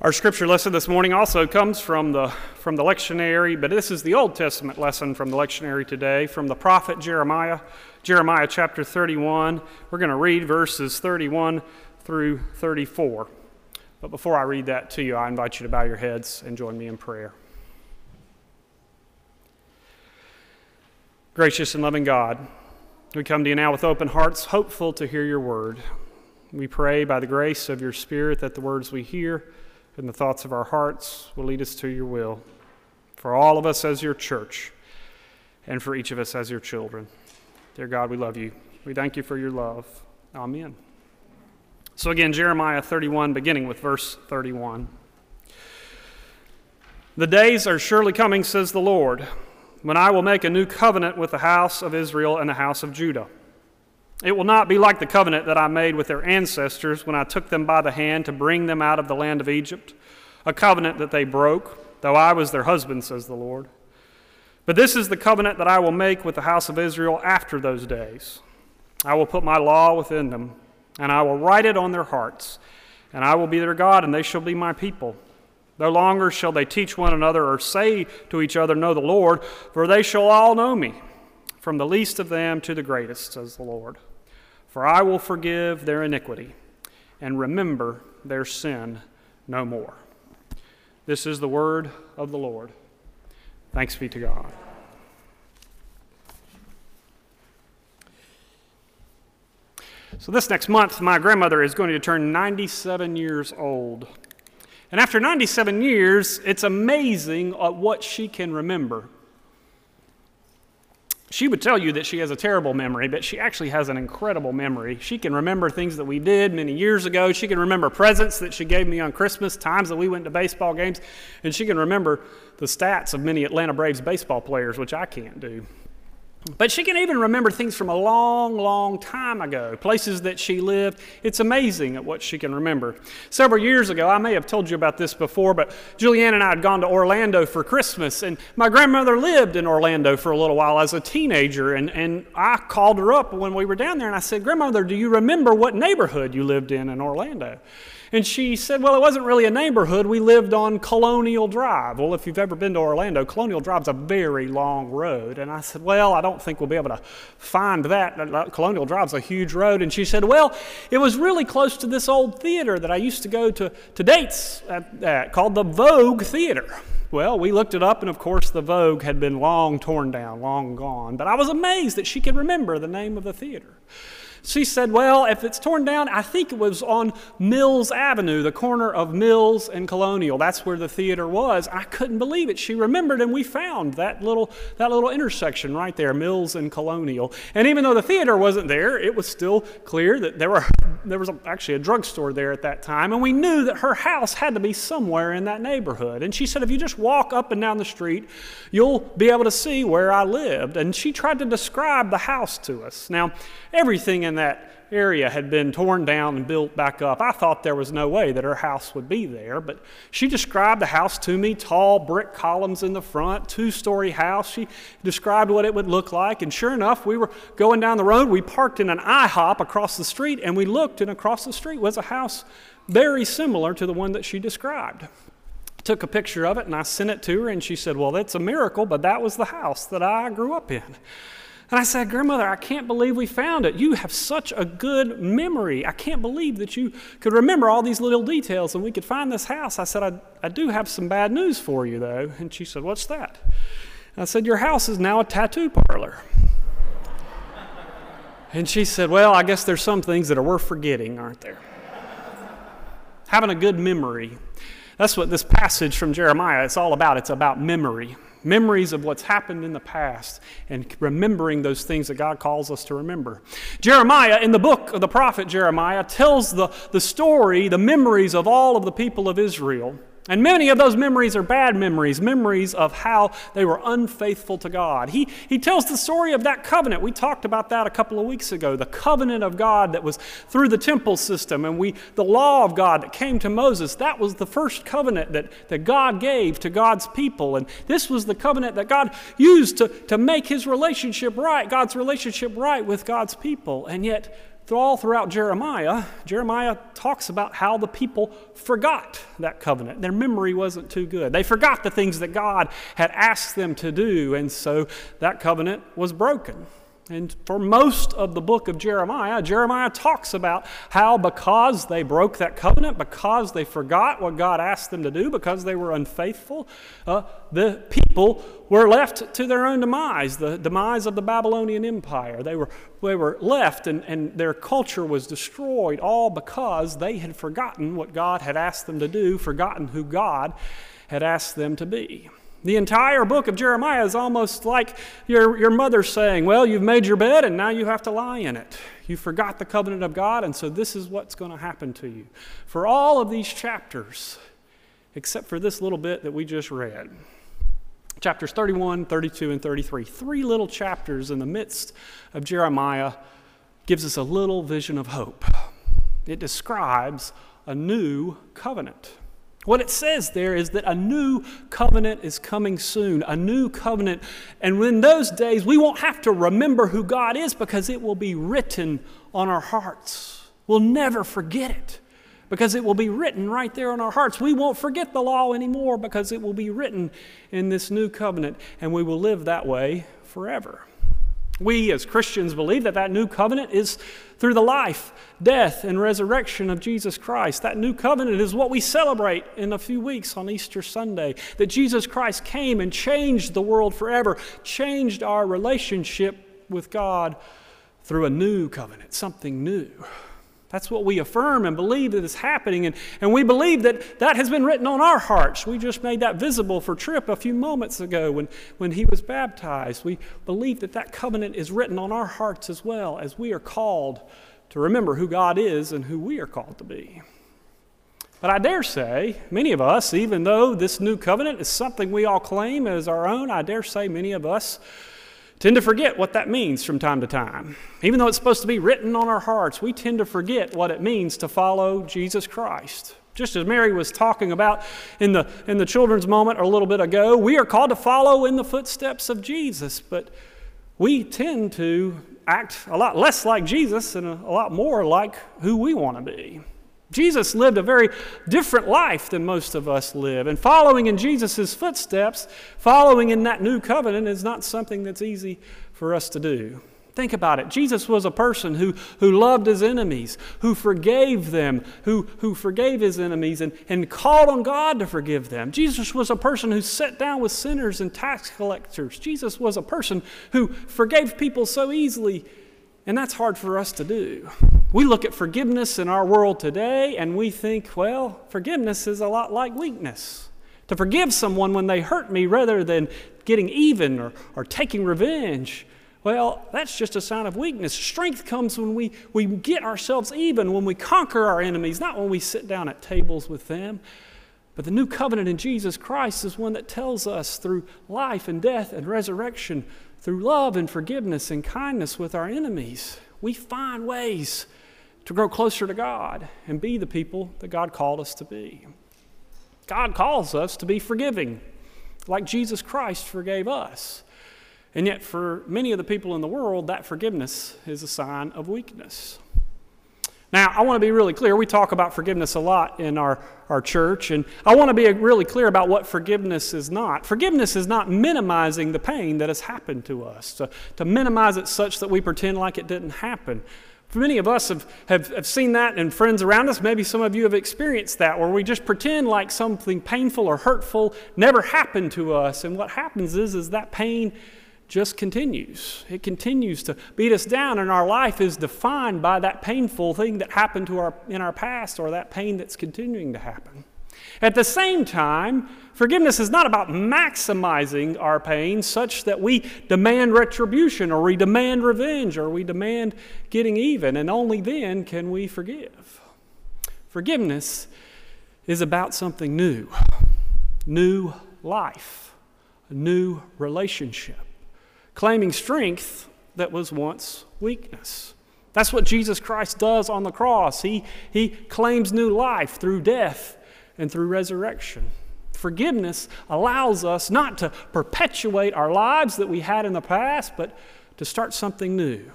Our scripture lesson this morning also comes from the, from the lectionary, but this is the Old Testament lesson from the lectionary today, from the prophet Jeremiah, Jeremiah chapter 31. We're going to read verses 31 through 34. But before I read that to you, I invite you to bow your heads and join me in prayer. Gracious and loving God, we come to you now with open hearts, hopeful to hear your word. We pray by the grace of your Spirit that the words we hear, and the thoughts of our hearts will lead us to your will for all of us as your church and for each of us as your children. Dear God, we love you. We thank you for your love. Amen. So, again, Jeremiah 31, beginning with verse 31. The days are surely coming, says the Lord, when I will make a new covenant with the house of Israel and the house of Judah it will not be like the covenant that I made with their ancestors when I took them by the hand to bring them out of the land of Egypt, a covenant that they broke, though I was their husband, says the Lord. But this is the covenant that I will make with the house of Israel after those days. I will put my law within them, and I will write it on their hearts, and I will be their God, and they shall be my people. No longer shall they teach one another or say to each other, Know the Lord, for they shall all know me, from the least of them to the greatest, says the Lord. For I will forgive their iniquity and remember their sin no more. This is the word of the Lord. Thanks be to God. So, this next month, my grandmother is going to turn 97 years old. And after 97 years, it's amazing what she can remember she would tell you that she has a terrible memory, but she actually has an incredible memory. She can remember things that we did many years ago. She can remember presents that she gave me on Christmas, times that we went to baseball games, and she can remember the stats of many Atlanta Braves baseball players, which I can't do. But she can even remember things from a long, long time ago, places that she lived. It's amazing at what she can remember. Several years ago, I may have told you about this before, but Julianne and I had gone to Orlando for Christmas, and my grandmother lived in Orlando for a little while as a teenager. And, and I called her up when we were down there, and I said, Grandmother, do you remember what neighborhood you lived in in Orlando? And she said, Well, it wasn't really a neighborhood. We lived on Colonial Drive. Well, if you've ever been to Orlando, Colonial Drive's a very long road. And I said, Well, I don't think we'll be able to find that. Colonial Drive's a huge road. And she said, Well, it was really close to this old theater that I used to go to, to dates at, at called the Vogue Theater. Well, we looked it up, and of course, the Vogue had been long torn down, long gone. But I was amazed that she could remember the name of the theater. She said, Well, if it's torn down, I think it was on Mills Avenue, the corner of Mills and Colonial. That's where the theater was. I couldn't believe it. She remembered, and we found that little, that little intersection right there, Mills and Colonial. And even though the theater wasn't there, it was still clear that there, were, there was actually a drugstore there at that time. And we knew that her house had to be somewhere in that neighborhood. And she said, If you just walk up and down the street, you'll be able to see where I lived. And she tried to describe the house to us. Now, everything in that area had been torn down and built back up. I thought there was no way that her house would be there, but she described the house to me tall brick columns in the front, two story house. She described what it would look like, and sure enough, we were going down the road. We parked in an IHOP across the street, and we looked, and across the street was a house very similar to the one that she described. Took a picture of it and I sent it to her, and she said, Well, that's a miracle, but that was the house that I grew up in. And I said, Grandmother, I can't believe we found it. You have such a good memory. I can't believe that you could remember all these little details and we could find this house. I said, I, I do have some bad news for you, though. And she said, What's that? I said, Your house is now a tattoo parlor. and she said, Well, I guess there's some things that are worth forgetting, aren't there? Having a good memory. That's what this passage from Jeremiah is all about. It's about memory memories of what's happened in the past, and remembering those things that God calls us to remember. Jeremiah, in the book of the prophet Jeremiah, tells the, the story, the memories of all of the people of Israel. And many of those memories are bad memories, memories of how they were unfaithful to God. He, he tells the story of that covenant. We talked about that a couple of weeks ago. The covenant of God that was through the temple system, and we, the law of God that came to Moses. That was the first covenant that, that God gave to God's people. And this was the covenant that God used to, to make his relationship right, God's relationship right with God's people. And yet, all throughout Jeremiah, Jeremiah talks about how the people forgot that covenant. Their memory wasn't too good. They forgot the things that God had asked them to do, and so that covenant was broken. And for most of the book of Jeremiah, Jeremiah talks about how because they broke that covenant, because they forgot what God asked them to do, because they were unfaithful, uh, the people were left to their own demise, the demise of the Babylonian Empire. They were, they were left and, and their culture was destroyed, all because they had forgotten what God had asked them to do, forgotten who God had asked them to be. The entire book of Jeremiah is almost like your, your mother saying, Well, you've made your bed and now you have to lie in it. You forgot the covenant of God, and so this is what's going to happen to you. For all of these chapters, except for this little bit that we just read chapters 31, 32, and 33, three little chapters in the midst of Jeremiah, gives us a little vision of hope. It describes a new covenant. What it says there is that a new covenant is coming soon, a new covenant. And in those days, we won't have to remember who God is because it will be written on our hearts. We'll never forget it because it will be written right there on our hearts. We won't forget the law anymore because it will be written in this new covenant, and we will live that way forever. We as Christians believe that that new covenant is through the life, death, and resurrection of Jesus Christ. That new covenant is what we celebrate in a few weeks on Easter Sunday. That Jesus Christ came and changed the world forever, changed our relationship with God through a new covenant, something new. That's what we affirm and believe that is happening. And, and we believe that that has been written on our hearts. We just made that visible for Trip a few moments ago when, when he was baptized. We believe that that covenant is written on our hearts as well as we are called to remember who God is and who we are called to be. But I dare say, many of us, even though this new covenant is something we all claim as our own, I dare say many of us tend to forget what that means from time to time. Even though it's supposed to be written on our hearts, we tend to forget what it means to follow Jesus Christ. Just as Mary was talking about in the, in the children's moment a little bit ago, we are called to follow in the footsteps of Jesus, but we tend to act a lot less like Jesus and a, a lot more like who we want to be. Jesus lived a very different life than most of us live. And following in Jesus' footsteps, following in that new covenant, is not something that's easy for us to do. Think about it. Jesus was a person who, who loved his enemies, who forgave them, who, who forgave his enemies and, and called on God to forgive them. Jesus was a person who sat down with sinners and tax collectors. Jesus was a person who forgave people so easily and that's hard for us to do. We look at forgiveness in our world today and we think, well, forgiveness is a lot like weakness. To forgive someone when they hurt me rather than getting even or, or taking revenge, well, that's just a sign of weakness. Strength comes when we, we get ourselves even, when we conquer our enemies, not when we sit down at tables with them. But the new covenant in Jesus Christ is one that tells us through life and death and resurrection through love and forgiveness and kindness with our enemies, we find ways to grow closer to God and be the people that God called us to be. God calls us to be forgiving, like Jesus Christ forgave us. And yet, for many of the people in the world, that forgiveness is a sign of weakness. Now, I want to be really clear. We talk about forgiveness a lot in our, our church, and I want to be really clear about what forgiveness is not. Forgiveness is not minimizing the pain that has happened to us, to, to minimize it such that we pretend like it didn't happen. For many of us have, have, have seen that and friends around us. Maybe some of you have experienced that where we just pretend like something painful or hurtful never happened to us. And what happens is, is that pain just continues. It continues to beat us down, and our life is defined by that painful thing that happened to our, in our past or that pain that's continuing to happen. At the same time, forgiveness is not about maximizing our pain such that we demand retribution or we demand revenge or we demand getting even, and only then can we forgive. Forgiveness is about something new new life, a new relationship claiming strength that was once weakness. That's what Jesus Christ does on the cross. He, he claims new life through death and through resurrection. Forgiveness allows us not to perpetuate our lives that we had in the past, but to start something new,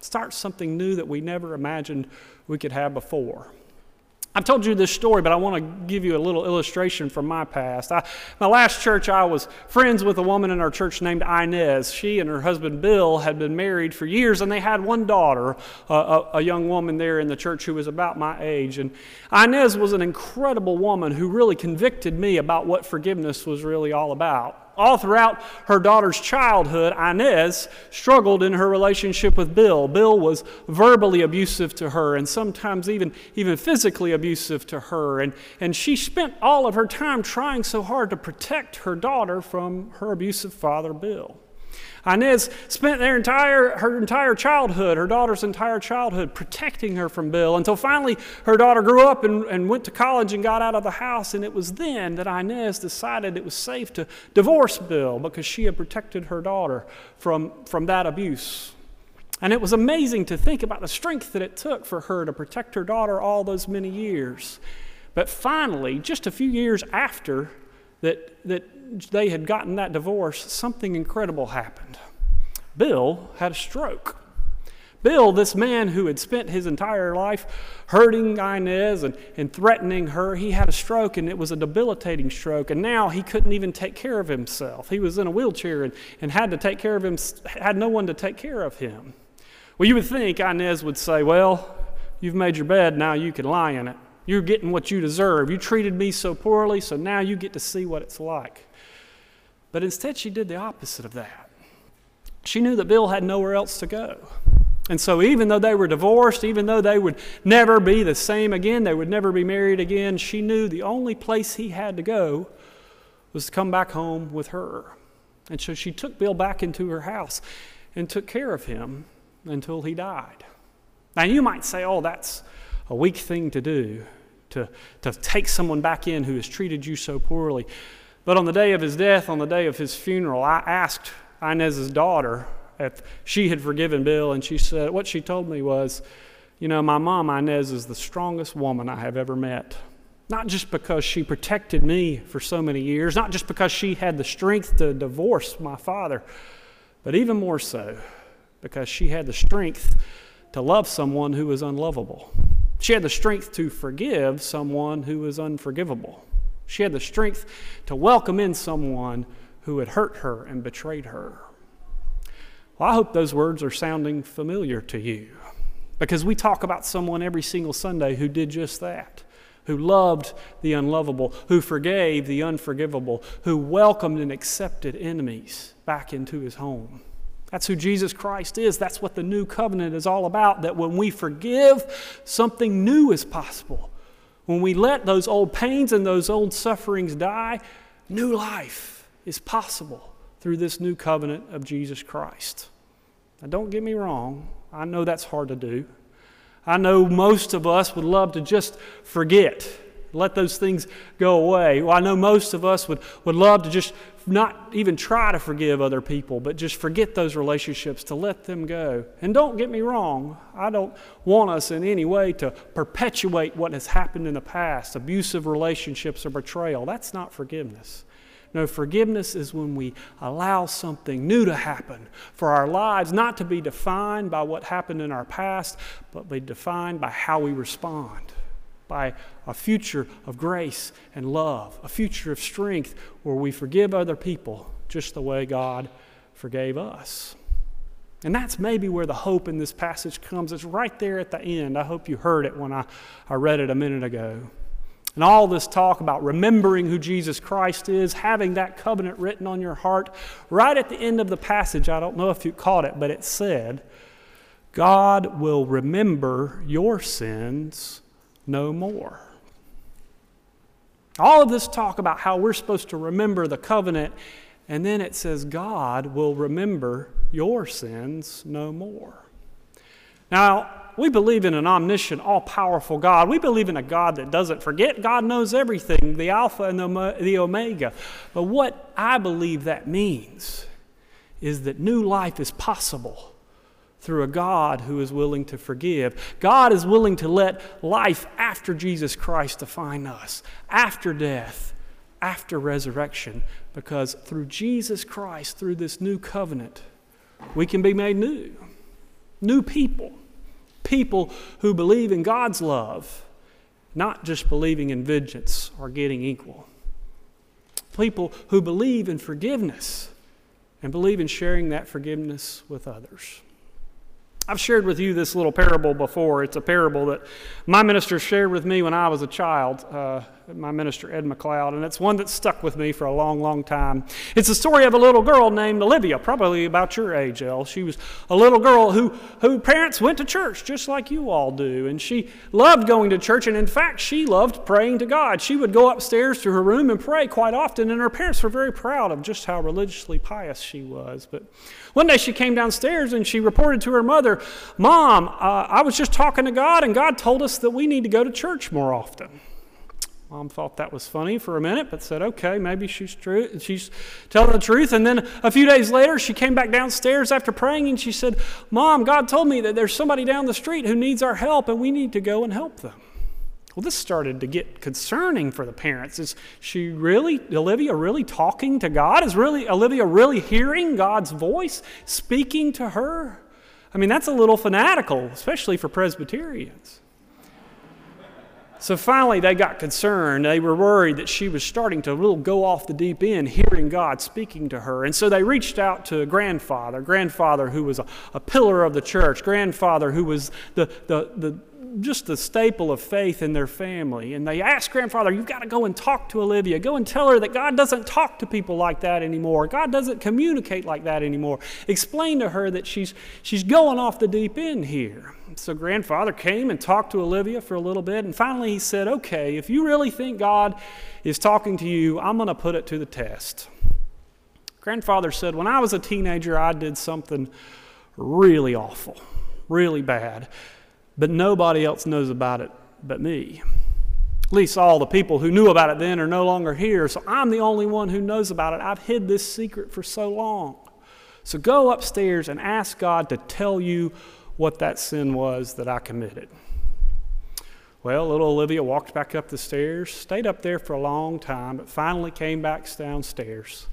start something new that we never imagined we could have before. I've told you this story, but I want to give you a little illustration from my past. I, my last church, I was friends with a woman in our church named Inez. She and her husband Bill had been married for years, and they had one daughter, a, a, a young woman there in the church who was about my age. And Inez was an incredible woman who really convicted me about what forgiveness was really all about all throughout her daughter's childhood, Inez struggled in her relationship with Bill. Bill was verbally abusive to her and sometimes even, even physically abusive to her. And, and she spent all of her time trying so hard to protect her daughter from her abusive father, Bill. Inez spent their entire, her entire childhood, her daughter's entire childhood, protecting her from Bill until finally her daughter grew up and, and went to college and got out of the house. And it was then that Inez decided it was safe to divorce Bill because she had protected her daughter from, from that abuse. And it was amazing to think about the strength that it took for her to protect her daughter all those many years. But finally, just a few years after that, that they had gotten that divorce, something incredible happened. Bill had a stroke. Bill, this man who had spent his entire life hurting Inez and, and threatening her, he had a stroke and it was a debilitating stroke. And now he couldn't even take care of himself. He was in a wheelchair and, and had to take care of him, had no one to take care of him. Well, you would think Inez would say, Well, you've made your bed, now you can lie in it. You're getting what you deserve. You treated me so poorly, so now you get to see what it's like. But instead, she did the opposite of that. She knew that Bill had nowhere else to go. And so, even though they were divorced, even though they would never be the same again, they would never be married again, she knew the only place he had to go was to come back home with her. And so she took Bill back into her house and took care of him until he died. Now, you might say, oh, that's a weak thing to do, to, to take someone back in who has treated you so poorly. But on the day of his death, on the day of his funeral, I asked Inez's daughter if she had forgiven Bill, and she said, what she told me was, you know, my mom, Inez, is the strongest woman I have ever met. Not just because she protected me for so many years, not just because she had the strength to divorce my father, but even more so because she had the strength to love someone who was unlovable. She had the strength to forgive someone who was unforgivable. She had the strength to welcome in someone who had hurt her and betrayed her. Well, I hope those words are sounding familiar to you because we talk about someone every single Sunday who did just that, who loved the unlovable, who forgave the unforgivable, who welcomed and accepted enemies back into his home. That's who Jesus Christ is. That's what the new covenant is all about. That when we forgive, something new is possible. When we let those old pains and those old sufferings die, new life is possible through this new covenant of Jesus Christ. Now, don't get me wrong, I know that's hard to do. I know most of us would love to just forget, let those things go away. Well, I know most of us would, would love to just not even try to forgive other people, but just forget those relationships, to let them go. And don't get me wrong, I don't want us in any way to perpetuate what has happened in the past abusive relationships or betrayal. That's not forgiveness. No, forgiveness is when we allow something new to happen for our lives, not to be defined by what happened in our past, but be defined by how we respond by a future of grace and love, a future of strength where we forgive other people just the way God forgave us. And that's maybe where the hope in this passage comes. It's right there at the end. I hope you heard it when I, I read it a minute ago. And all this talk about remembering who Jesus Christ is, having that covenant written on your heart, right at the end of the passage, I don't know if you caught it, but it said, God will remember your sins no more. All of this talk about how we're supposed to remember the covenant, and then it says, God will remember your sins no more. Now, we believe in an omniscient, all powerful God. We believe in a God that doesn't forget. God knows everything, the Alpha and the Omega. But what I believe that means is that new life is possible through a God who is willing to forgive. God is willing to let life after Jesus Christ define us, after death, after resurrection, because through Jesus Christ, through this new covenant, we can be made new. New people. People who believe in God's love, not just believing in vengeance or getting equal. People who believe in forgiveness and believe in sharing that forgiveness with others. I've shared with you this little parable before. It's a parable that my minister shared with me when I was a child, uh, my minister Ed McLeod, and it's one that stuck with me for a long, long time. It's the story of a little girl named Olivia, probably about your age, El. She was a little girl who, who parents went to church just like you all do, and she loved going to church, and in fact, she loved praying to God. She would go upstairs to her room and pray quite often, and her parents were very proud of just how religiously pious she was. But one day she came downstairs and she reported to her mother, Mom, uh, I was just talking to God, and God told us that we need to go to church more often. Mom thought that was funny for a minute, but said, okay, maybe she's true. She's telling the truth. And then a few days later, she came back downstairs after praying and she said, Mom, God told me that there's somebody down the street who needs our help and we need to go and help them. Well, this started to get concerning for the parents. Is she really, Olivia, really talking to God? Is really Olivia really hearing God's voice speaking to her? I mean, that's a little fanatical, especially for Presbyterians. So finally, they got concerned. They were worried that she was starting to little go off the deep end, hearing God speaking to her. And so they reached out to grandfather, grandfather who was a, a pillar of the church, grandfather who was the, the, the just the staple of faith in their family. And they asked grandfather, You've got to go and talk to Olivia. Go and tell her that God doesn't talk to people like that anymore. God doesn't communicate like that anymore. Explain to her that she's, she's going off the deep end here. So grandfather came and talked to Olivia for a little bit. And finally he said, Okay, if you really think God is talking to you, I'm going to put it to the test. Grandfather said, When I was a teenager, I did something really awful, really bad but nobody else knows about it but me. At least all the people who knew about it then are no longer here, so I'm the only one who knows about it. I've hid this secret for so long. So go upstairs and ask God to tell you what that sin was that I committed. Well, little Olivia walked back up the stairs, stayed up there for a long time, but finally came back downstairs.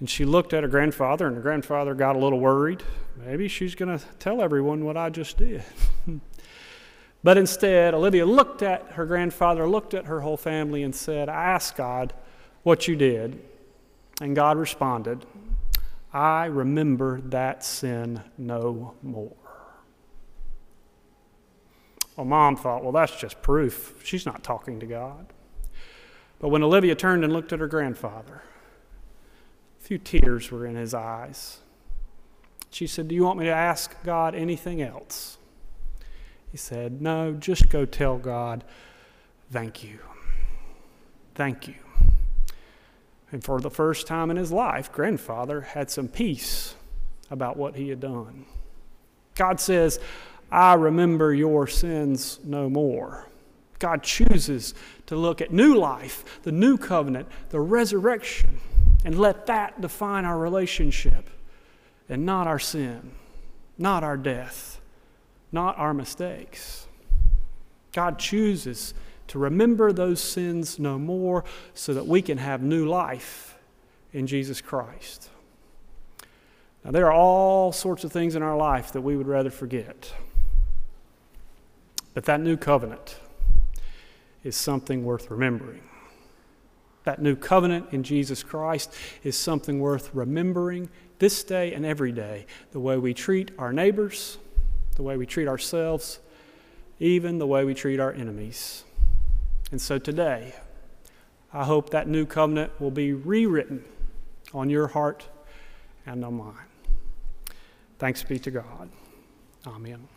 And she looked at her grandfather, and her grandfather got a little worried. Maybe she's going to tell everyone what I just did. But instead, Olivia looked at her grandfather, looked at her whole family, and said, I asked God what you did. And God responded, I remember that sin no more. Well, mom thought, well, that's just proof. She's not talking to God. But when Olivia turned and looked at her grandfather, a few tears were in his eyes. She said, Do you want me to ask God anything else? He said, No, just go tell God, thank you. Thank you. And for the first time in his life, grandfather had some peace about what he had done. God says, I remember your sins no more. God chooses to look at new life, the new covenant, the resurrection, and let that define our relationship and not our sin, not our death not our mistakes. God chooses to remember those sins no more so that we can have new life in Jesus Christ. Now, there are all sorts of things in our life that we would rather forget. But that new covenant is something worth remembering. That new covenant in Jesus Christ is something worth remembering this day and every day. The way we treat our neighbors, the way we treat ourselves, even the way we treat our enemies. And so today, I hope that new covenant will be rewritten on your heart and on mine. Thanks be to God. Amen.